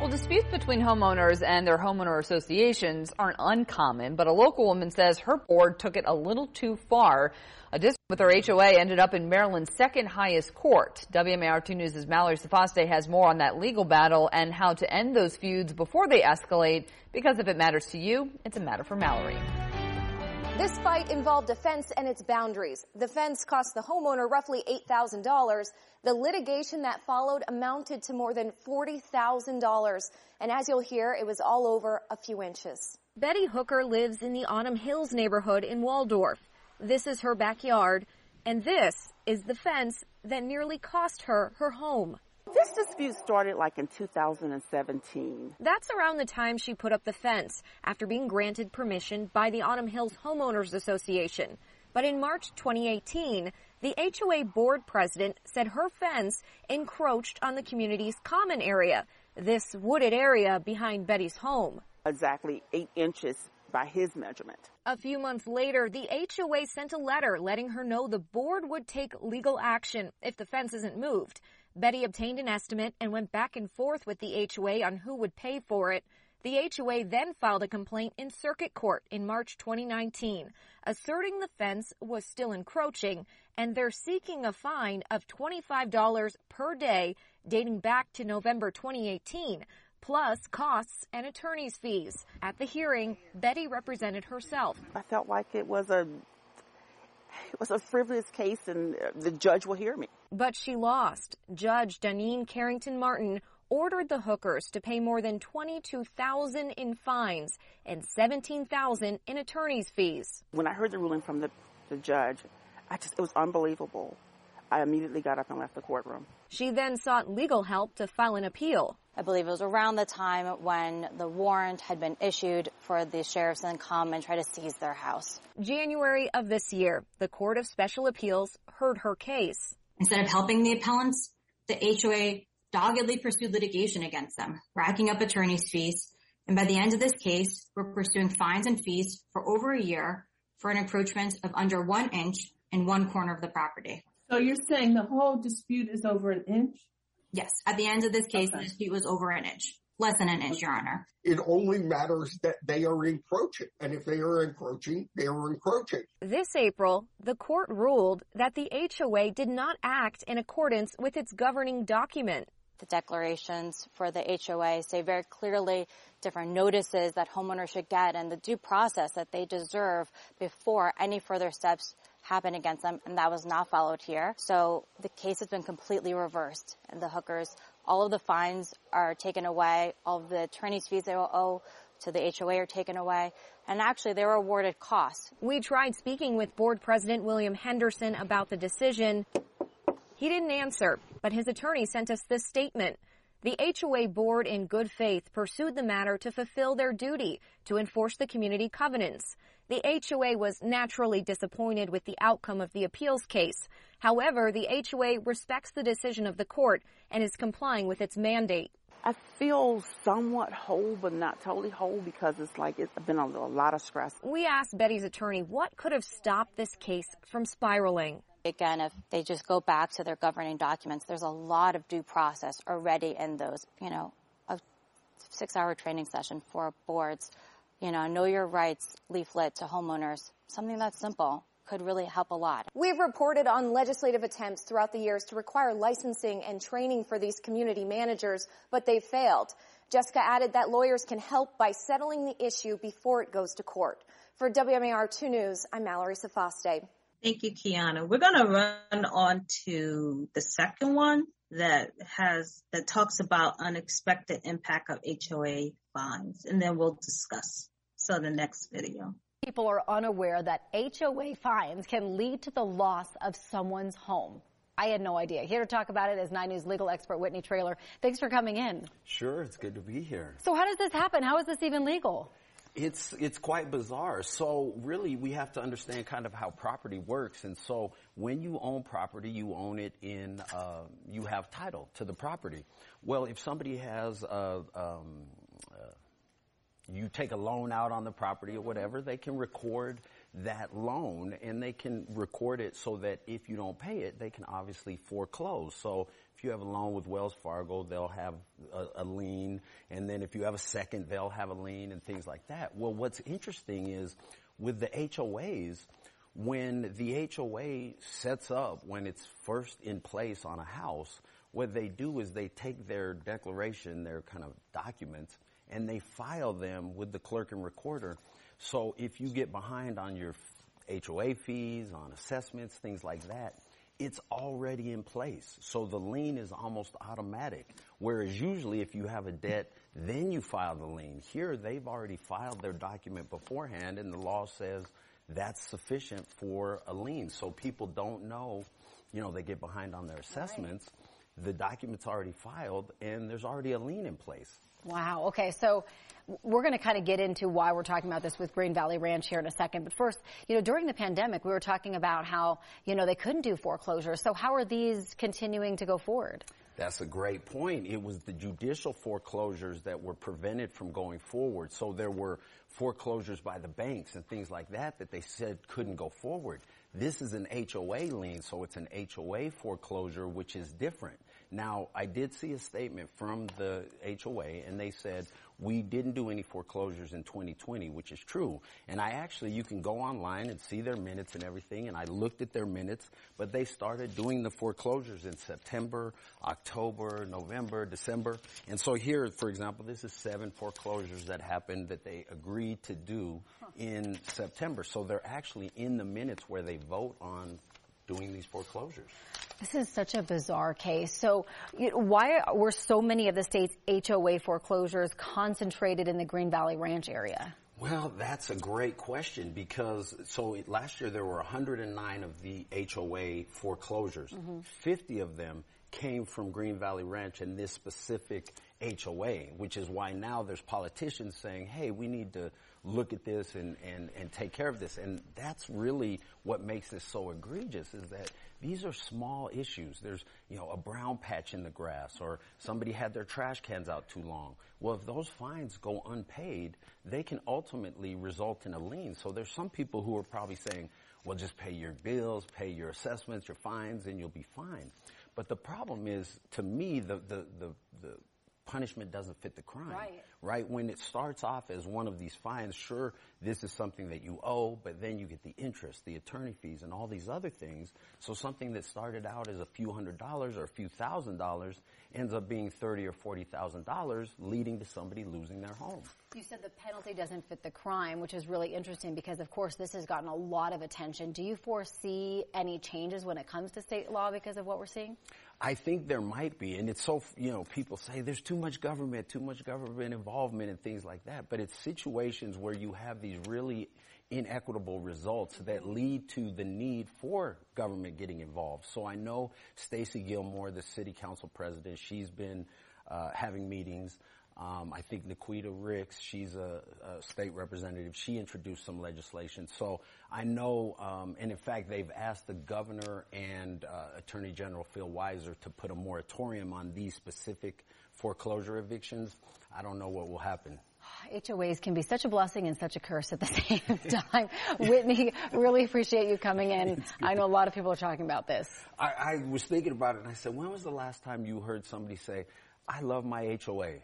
Well, disputes between homeowners and their homeowner associations aren't uncommon, but a local woman says her board took it a little too far. A dispute with her HOA ended up in Maryland's second highest court. WMAR2 News' Mallory Sofastaii has more on that legal battle and how to end those feuds before they escalate, because if it matters to you, it's a matter for Mallory. This fight involved a fence and its boundaries. The fence cost the homeowner roughly $8,000. The litigation that followed amounted to more than $40,000. And as you'll hear, it was all over a few inches. Betty Hooker lives in the Autumn Hills neighborhood in Waldorf. This is her backyard, and this is the fence that nearly cost her her home. This dispute started like in 2017. That's around the time she put up the fence after being granted permission by the Autumn Hills Homeowners Association. But in March 2018, the HOA board president said her fence encroached on the community's common area, this wooded area behind Betty's home. Exactly eight inches by his measurement. A few months later, the HOA sent a letter letting her know the board would take legal action if the fence isn't moved. Betty obtained an estimate and went back and forth with the HOA on who would pay for it. The HOA then filed a complaint in circuit court in March 2019, asserting the fence was still encroaching, and they're seeking a fine of $25 per day dating back to November 2018, plus costs and attorney's fees. At the hearing, Betty represented herself. I felt like it was a it was a frivolous case and the judge will hear me. But she lost. Judge Daneen Carrington Martin ordered the hookers to pay more than 22,000 in fines and 17,000 in attorney's fees. When I heard the ruling from the, the judge, I just it was unbelievable. I immediately got up and left the courtroom. She then sought legal help to file an appeal. I believe it was around the time when the warrant had been issued for the sheriffs to come and try to seize their house. January of this year, the Court of Special Appeals heard her case. Instead of helping the appellants, the HOA doggedly pursued litigation against them, racking up attorney's fees. And by the end of this case, we're pursuing fines and fees for over a year for an encroachment of under one inch in one corner of the property. So you're saying the whole dispute is over an inch? Yes. At the end of this case, okay. the dispute was over an inch. Less than an inch, Your Honor. It only matters that they are encroaching. And if they are encroaching, they are encroaching. This April, the court ruled that the HOA did not act in accordance with its governing document. The declarations for the HOA say very clearly different notices that homeowners should get and the due process that they deserve before any further steps happen against them, and that was not followed here. So the case has been completely reversed, and the hookers, all of the fines are taken away, all of the attorney's fees they will owe to the HOA are taken away, and actually they were awarded costs. We tried speaking with board president William Henderson about the decision. He didn't answer, but his attorney sent us this statement. The HOA board in good faith pursued the matter to fulfill their duty to enforce the community covenants. The HOA was naturally disappointed with the outcome of the appeals case. However, the HOA respects the decision of the court and is complying with its mandate. I feel somewhat whole, but not totally whole because it's like it's been a, a lot of stress. We asked Betty's attorney what could have stopped this case from spiraling. Again, if they just go back to their governing documents, there's a lot of due process already in those. You know, a six hour training session for boards, you know, know your rights leaflet to homeowners, something that's simple could really help a lot. We've reported on legislative attempts throughout the years to require licensing and training for these community managers, but they've failed. Jessica added that lawyers can help by settling the issue before it goes to court. For WMAR 2 News, I'm Mallory Sofastaii. Thank you, Kiana. We're going to run on to the second one that has, that talks about unexpected impact of HOA fines, and then we'll discuss. So the next video. People are unaware that HOA fines can lead to the loss of someone's home. I had no idea. Here to talk about it is 9 News legal expert Whitney Traylor. Thanks for coming in. Sure, it's good to be here. So how does this happen? How is this even legal? It's it's quite bizarre. So really, we have to understand kind of how property works. And so, when you own property, you own it in uh, you have title to the property. Well, if somebody has a um, uh, you take a loan out on the property or whatever, they can record that loan and they can record it so that if you don't pay it, they can obviously foreclose. So if you have a loan with Wells Fargo, they'll have a, a, lien. And then if you have a second, they'll have a lien and things like that. Well, what's interesting is with the HOAs, when the HOA sets up, when it's first in place on a house, what they do is they take their declaration, their kind of documents, and they file them with the clerk and recorder. So if you get behind on your HOA fees, on assessments, things like that, it's already in place. So the lien is almost automatic. Whereas usually if you have a debt, then you file the lien. Here they've already filed their document beforehand and the law says that's sufficient for a lien. So people don't know, you know, they get behind on their assessments. Right. The document's already filed and there's already a lien in place. Wow. Okay. So we're going to kind of get into why we're talking about this with Green Valley Ranch here in a second. But first, you know, during the pandemic, we were talking about how, you know, they couldn't do foreclosures. So how are these continuing to go forward? That's a great point. It was the judicial foreclosures that were prevented from going forward. So there were foreclosures by the banks and things like that that they said couldn't go forward. This is an HOA lien, so it's an HOA foreclosure, which is different. Now, I did see a statement from the HOA, and they said, we didn't do any foreclosures in 2020, which is true. And I actually, you can go online and see their minutes and everything, and I looked at their minutes, but they started doing the foreclosures in September, October, November, December. And so here, for example, this is seven foreclosures that happened that they agreed to do in September. So they're actually in the minutes where they vote on doing these foreclosures. This is such a bizarre case. So, you know, why were so many of the state's HOA foreclosures concentrated in the Green Valley Ranch area? Well, that's a great question because so last year there were 109 of the HOA foreclosures. Mm-hmm. 50 of them came from Green Valley Ranch and this specific HOA, which is why now there's politicians saying, hey, we need to look at this and, and, and take care of this. And that's really what makes this so egregious is that these are small issues. There's, you know, a brown patch in the grass or somebody had their trash cans out too long. Well, if those fines go unpaid, they can ultimately result in a lien. So there's some people who are probably saying, well, just pay your bills, pay your assessments, your fines, and you'll be fine. But the problem is, to me, the, the, the, the punishment doesn't fit the crime. Right. Right? When it starts off as one of these fines, sure, this is something that you owe, but then you get the interest, the attorney fees, and all these other things. So something that started out as a few hundred dollars or a few thousand dollars ends up being thirty or forty thousand dollars, leading to somebody losing their home. You said the penalty doesn't fit the crime, which is really interesting because, of course, this has gotten a lot of attention. Do you foresee any changes when it comes to state law because of what we're seeing? I think there might be, and it's so, you know, people say there's too much government, too much government involvement and things like that, but it's situations where you have these really inequitable results that lead to the need for government getting involved. So I know Stacie Gilmore, the city council president, she's been uh, having meetings. Um, I think Naquetta Ricks, she's a, a, state representative. She introduced some legislation. So I know, um, and in fact, they've asked the governor and uh, Attorney General Phil Weiser to put a moratorium on these specific foreclosure evictions. I don't know what will happen. HOAs can be such a blessing and such a curse at the same time. Whitney, really appreciate you coming in. I know a lot of people are talking about this. I, I was thinking about it and I said, when was the last time you heard somebody say, I love my HOA?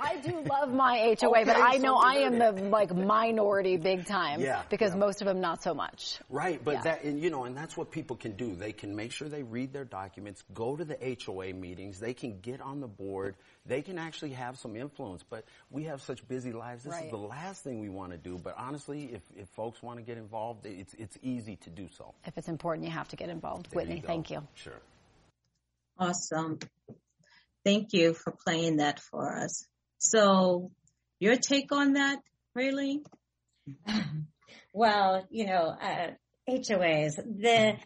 I do love my HOA, okay, but I know I am the like minority big time. Yeah. Because yeah. most of them not so much. Right, but yeah. that and you know, and that's what people can do. They can make sure they read their documents, go to the HOA meetings, they can get on the board, they can actually have some influence. But we have such busy lives. This right. is the last thing we want to do. But honestly, if, if folks want to get involved, it's it's easy to do so. If it's important, you have to get involved. There Whitney, you thank you. Sure. Awesome. Thank you for playing that for us. So your take on that, really? well, you know, uh, HOAs, the,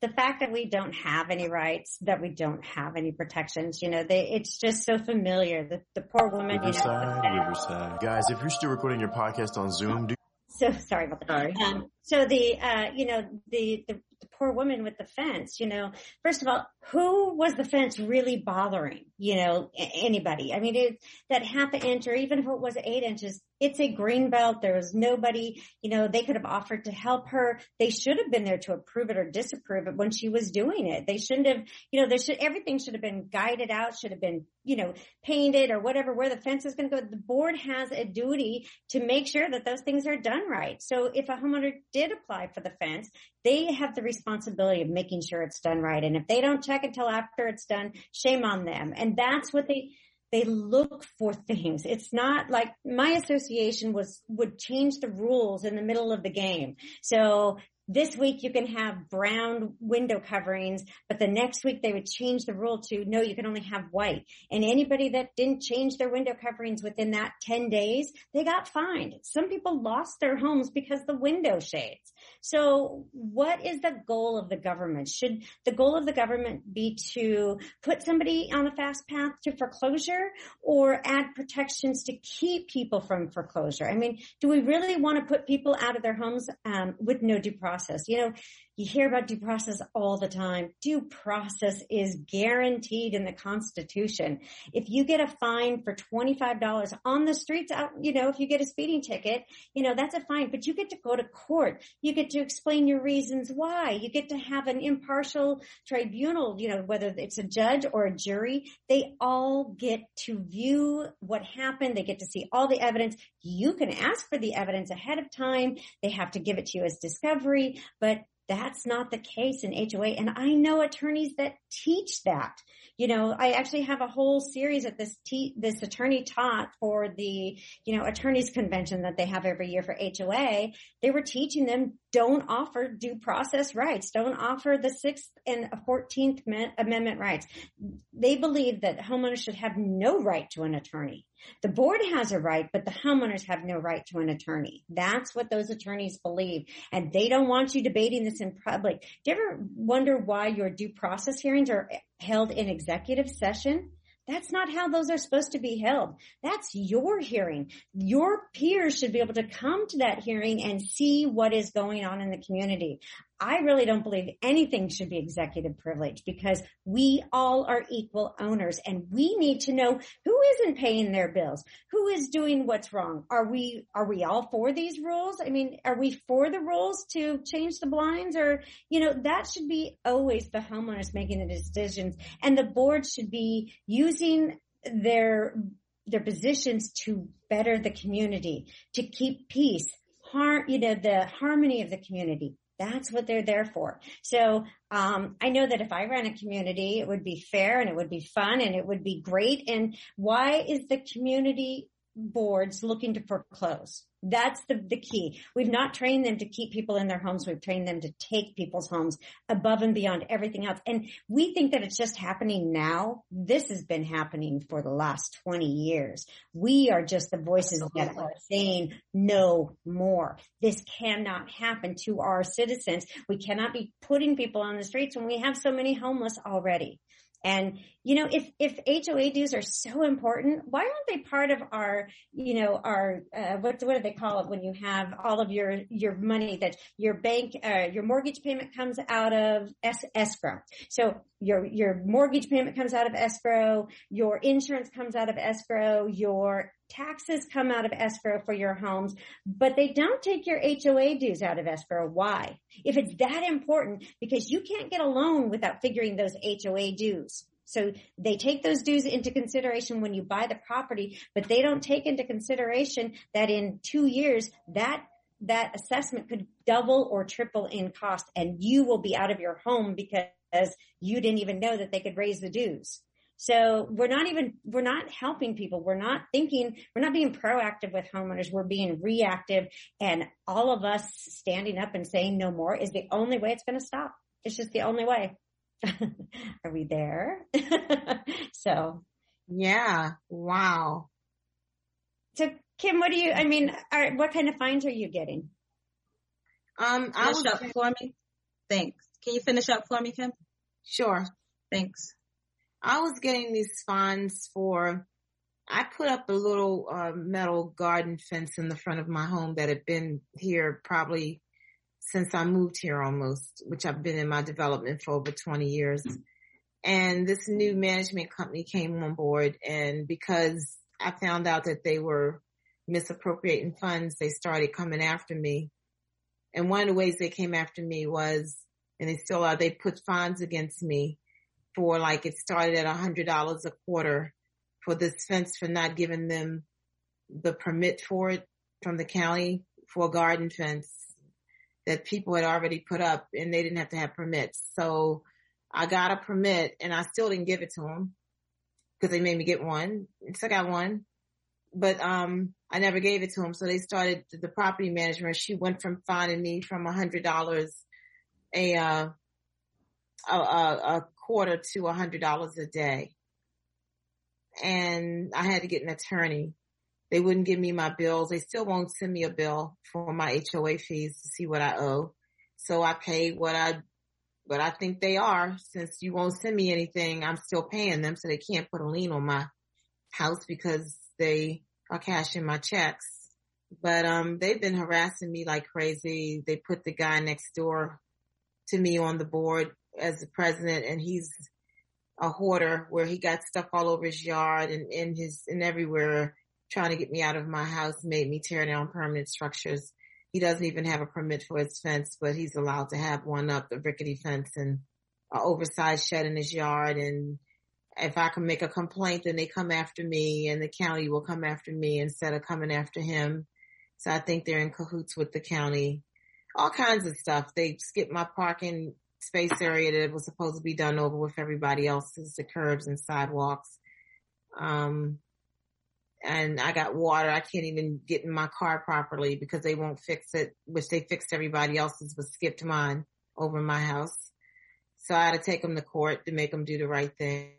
the fact that we don't have any rights, that we don't have any protections, you know, they, it's just so familiar. The, the poor woman. Riverside, you know, Riverside. Guys, if you're still recording your podcast on Zoom, do so sorry about that. Sorry. Um, so the, uh, you know, the, the, the poor woman with the fence, you know, first of all, who was the fence really bothering? You know, anybody. I mean, it, that half an inch or even if it was eight inches, it's a green belt. There was nobody, you know, they could have offered to help her. They should have been there to approve it or disapprove it when she was doing it. They shouldn't have, you know, there should, everything should have been guided out, should have been, you know, painted or whatever, where the fence is going to go. The board has a duty to make sure that those things are done right. So if a homeowner did apply for the fence, they have the responsibility of making sure it's done right. And if they don't check until after it's done, shame on them. And that's what they, they look for things. It's not like my association was, would change the rules in the middle of the game. So this week you can have brown window coverings, but the next week they would change the rule to no, you can only have white. And anybody that didn't change their window coverings within that 10 days, they got fined. Some people lost their homes because the window shades. So what is the goal of the government? Should the goal of the government be to put somebody on a fast path to foreclosure or add protections to keep people from foreclosure? I mean, do we really want to put people out of their homes um, with no due process? Process. You know, you hear about due process all the time. Due process is guaranteed in the Constitution. If you get a fine for $25 on the streets out, you know, if you get a speeding ticket, you know, that's a fine, but you get to go to court. You get to explain your reasons why. You get to have an impartial tribunal, you know, whether it's a judge or a jury, they all get to view what happened. They get to see all the evidence. You can ask for the evidence ahead of time. They have to give it to you as discovery, but that's not the case in HOA. And I know attorneys that teach that. You know, I actually have a whole series that this te- this attorney taught for the, you know, attorneys convention that they have every year for HOA. They were teaching them don't offer due process rights. Don't offer the sixth and 14th amendment rights. They believe that homeowners should have no right to an attorney. The board has a right, but the homeowners have no right to an attorney. That's what those attorneys believe. And they don't want you debating this in public. Do you ever wonder why your due process hearings are held in executive session? That's not how those are supposed to be held. That's your hearing. Your peers should be able to come to that hearing and see what is going on in the community. I really don't believe anything should be executive privilege because we all are equal owners and we need to know who isn't paying their bills, who is doing what's wrong. Are we, are we all for these rules? I mean, are we for the rules to change the blinds or, you know, that should be always the homeowners making the decisions and the board should be using their, their positions to better the community, to keep peace, harm, you know, the harmony of the community that's what they're there for. So um, I know that if I ran a community, it would be fair and it would be fun and it would be great. And why is the community boards looking to foreclose? That's the, the key. We've not trained them to keep people in their homes. We've trained them to take people's homes above and beyond everything else. And we think that it's just happening now. This has been happening for the last 20 years. We are just the voices that are saying no more. This cannot happen to our citizens. We cannot be putting people on the streets when we have so many homeless already. And, you know, if, if HOA dues are so important, why aren't they part of our, you know, our, uh, what, what do they call it when you have all of your, your money that your bank, uh, your mortgage payment comes out of es- escrow. So your, your mortgage payment comes out of escrow, your insurance comes out of escrow, your taxes come out of escrow for your homes, but they don't take your HOA dues out of escrow. Why? If it's that important, because you can't get a loan without figuring those HOA dues. So they take those dues into consideration when you buy the property, but they don't take into consideration that in two years that that assessment could double or triple in cost and you will be out of your home because you didn't even know that they could raise the dues. So we're not even, we're not helping people. We're not thinking, we're not being proactive with homeowners. We're being reactive and all of us standing up and saying no more is the only way it's going to stop. It's just the only way. Are we there? so. Yeah. Wow. So Kim, what do you, I mean, are, what kind of fines are you getting? Um, I was up for me. Thanks. Can you finish up for me, Kim? Sure. Thanks. I was getting these fines for, I put up a little uh, metal garden fence in the front of my home that had been here probably since I moved here almost, which I've been in my development for over 20 years. And this new management company came on board and because I found out that they were misappropriating funds, they started coming after me. And one of the ways they came after me was, and they still are, they put fines against me for like it started at a hundred dollars a quarter for this fence for not giving them the permit for it from the county for a garden fence that people had already put up and they didn't have to have permits. So I got a permit and I still didn't give it to them because they made me get one. So I got one, but, um, I never gave it to them. So they started the property management. She went from finding me from a hundred dollars a, uh, a, a, quarter to a hundred dollars a day. And I had to get an attorney. They wouldn't give me my bills. They still won't send me a bill for my HOA fees to see what I owe. So I paid what I, what I think they are. Since you won't send me anything, I'm still paying them. So they can't put a lien on my house because they are cashing my checks. But, um, they've been harassing me like crazy. They put the guy next door to me on the board as the president and he's a hoarder where he got stuff all over his yard and in his and everywhere trying to get me out of my house, made me tear down permanent structures. He doesn't even have a permit for his fence, but he's allowed to have one up, the rickety fence and an oversized shed in his yard. And if I can make a complaint, then they come after me and the county will come after me instead of coming after him. So I think they're in cahoots with the county. All kinds of stuff. They skip my parking space area that was supposed to be done over with everybody else's, the curbs and sidewalks. Um, and I got water. I can't even get in my car properly because they won't fix it, which they fixed everybody else's, but skipped mine over my house. So I had to take them to court to make them do the right thing.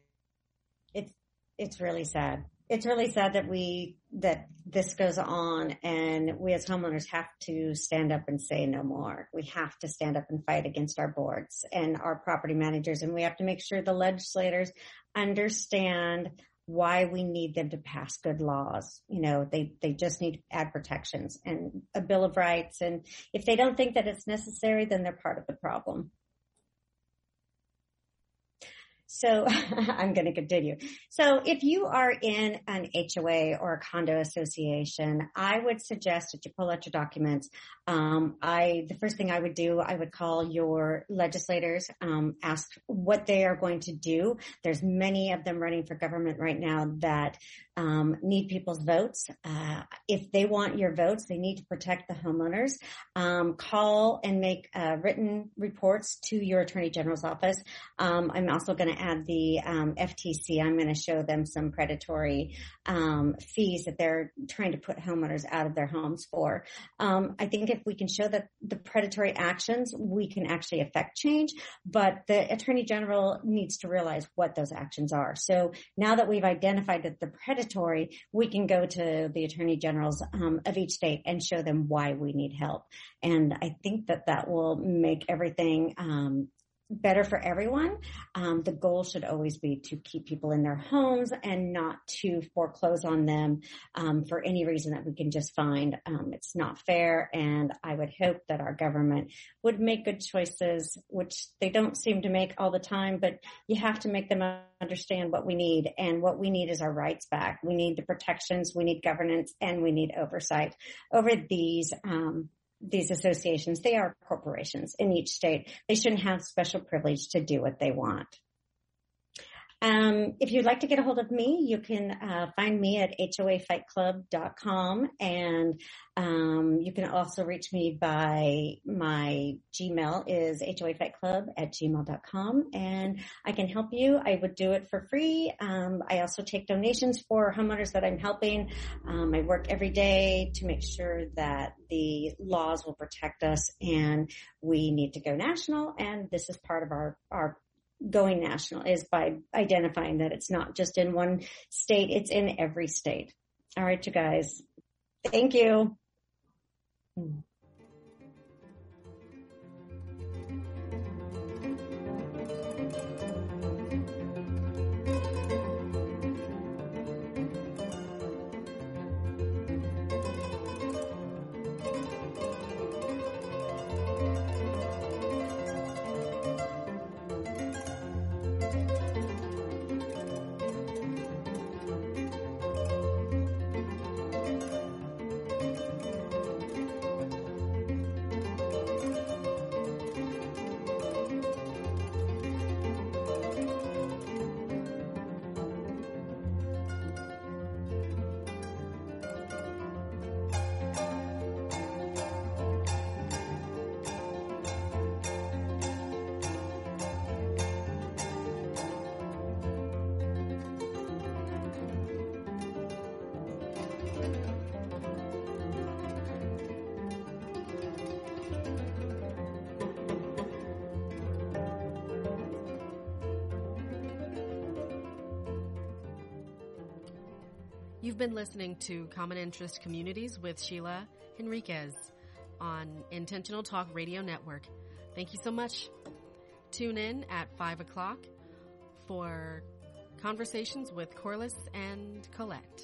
It's, it's really sad it's really sad that we that this goes on and we as homeowners have to stand up and say no more. We have to stand up and fight against our boards and our property managers and we have to make sure the legislators understand why we need them to pass good laws. You know, they, they just need to add protections and a bill of rights. And if they don't think that it's necessary, then they're part of the problem. So I'm going to continue. So if you are in an HOA or a condo association, I would suggest that you pull out your documents. Um, I the first thing I would do, I would call your legislators, um, ask what they are going to do. There's many of them running for government right now that um, need people's votes. Uh, if they want your votes, they need to protect the homeowners. Um, call and make uh, written reports to your attorney general's office. Um, I'm also going to add the um, FTC. I'm going to show them some predatory um, fees that they're trying to put homeowners out of their homes for. Um, I think if we can show that the predatory actions, we can actually affect change. But the attorney general needs to realize what those actions are. So now that we've identified that the predatory mandatory, we can go to the attorney generals um, of each state and show them why we need help. And I think that that will make everything um, better for everyone. Um, the goal should always be to keep people in their homes and not to foreclose on them um, for any reason that we can just find. Um, it's not fair, and I would hope that our government would make good choices, which they don't seem to make all the time. But you have to make them understand what we need, and what we need is our rights back. We need the protections, we need governance, and we need oversight over these um, these associations, they are corporations in each state. They shouldn't have special privilege to do what they want. Um, if you'd like to get a hold of me, you can uh, find me at hoafightclub.com and um, you can also reach me by my Gmail is hoafightclub at gmail.com and I can help you. I would do it for free. Um, I also take donations for homeowners that I'm helping. Um, I work every day to make sure that the laws will protect us and we need to go national and this is part of our, our going national is by identifying that it's not just in one state, it's in every state. All right, you guys. Thank you. Hmm. You've been listening to Common Interest Communities with Sheila Henriquez on Intentional Talk Radio Network. Thank you so much. Tune in at 5 o'clock for conversations with Corliss and Colette.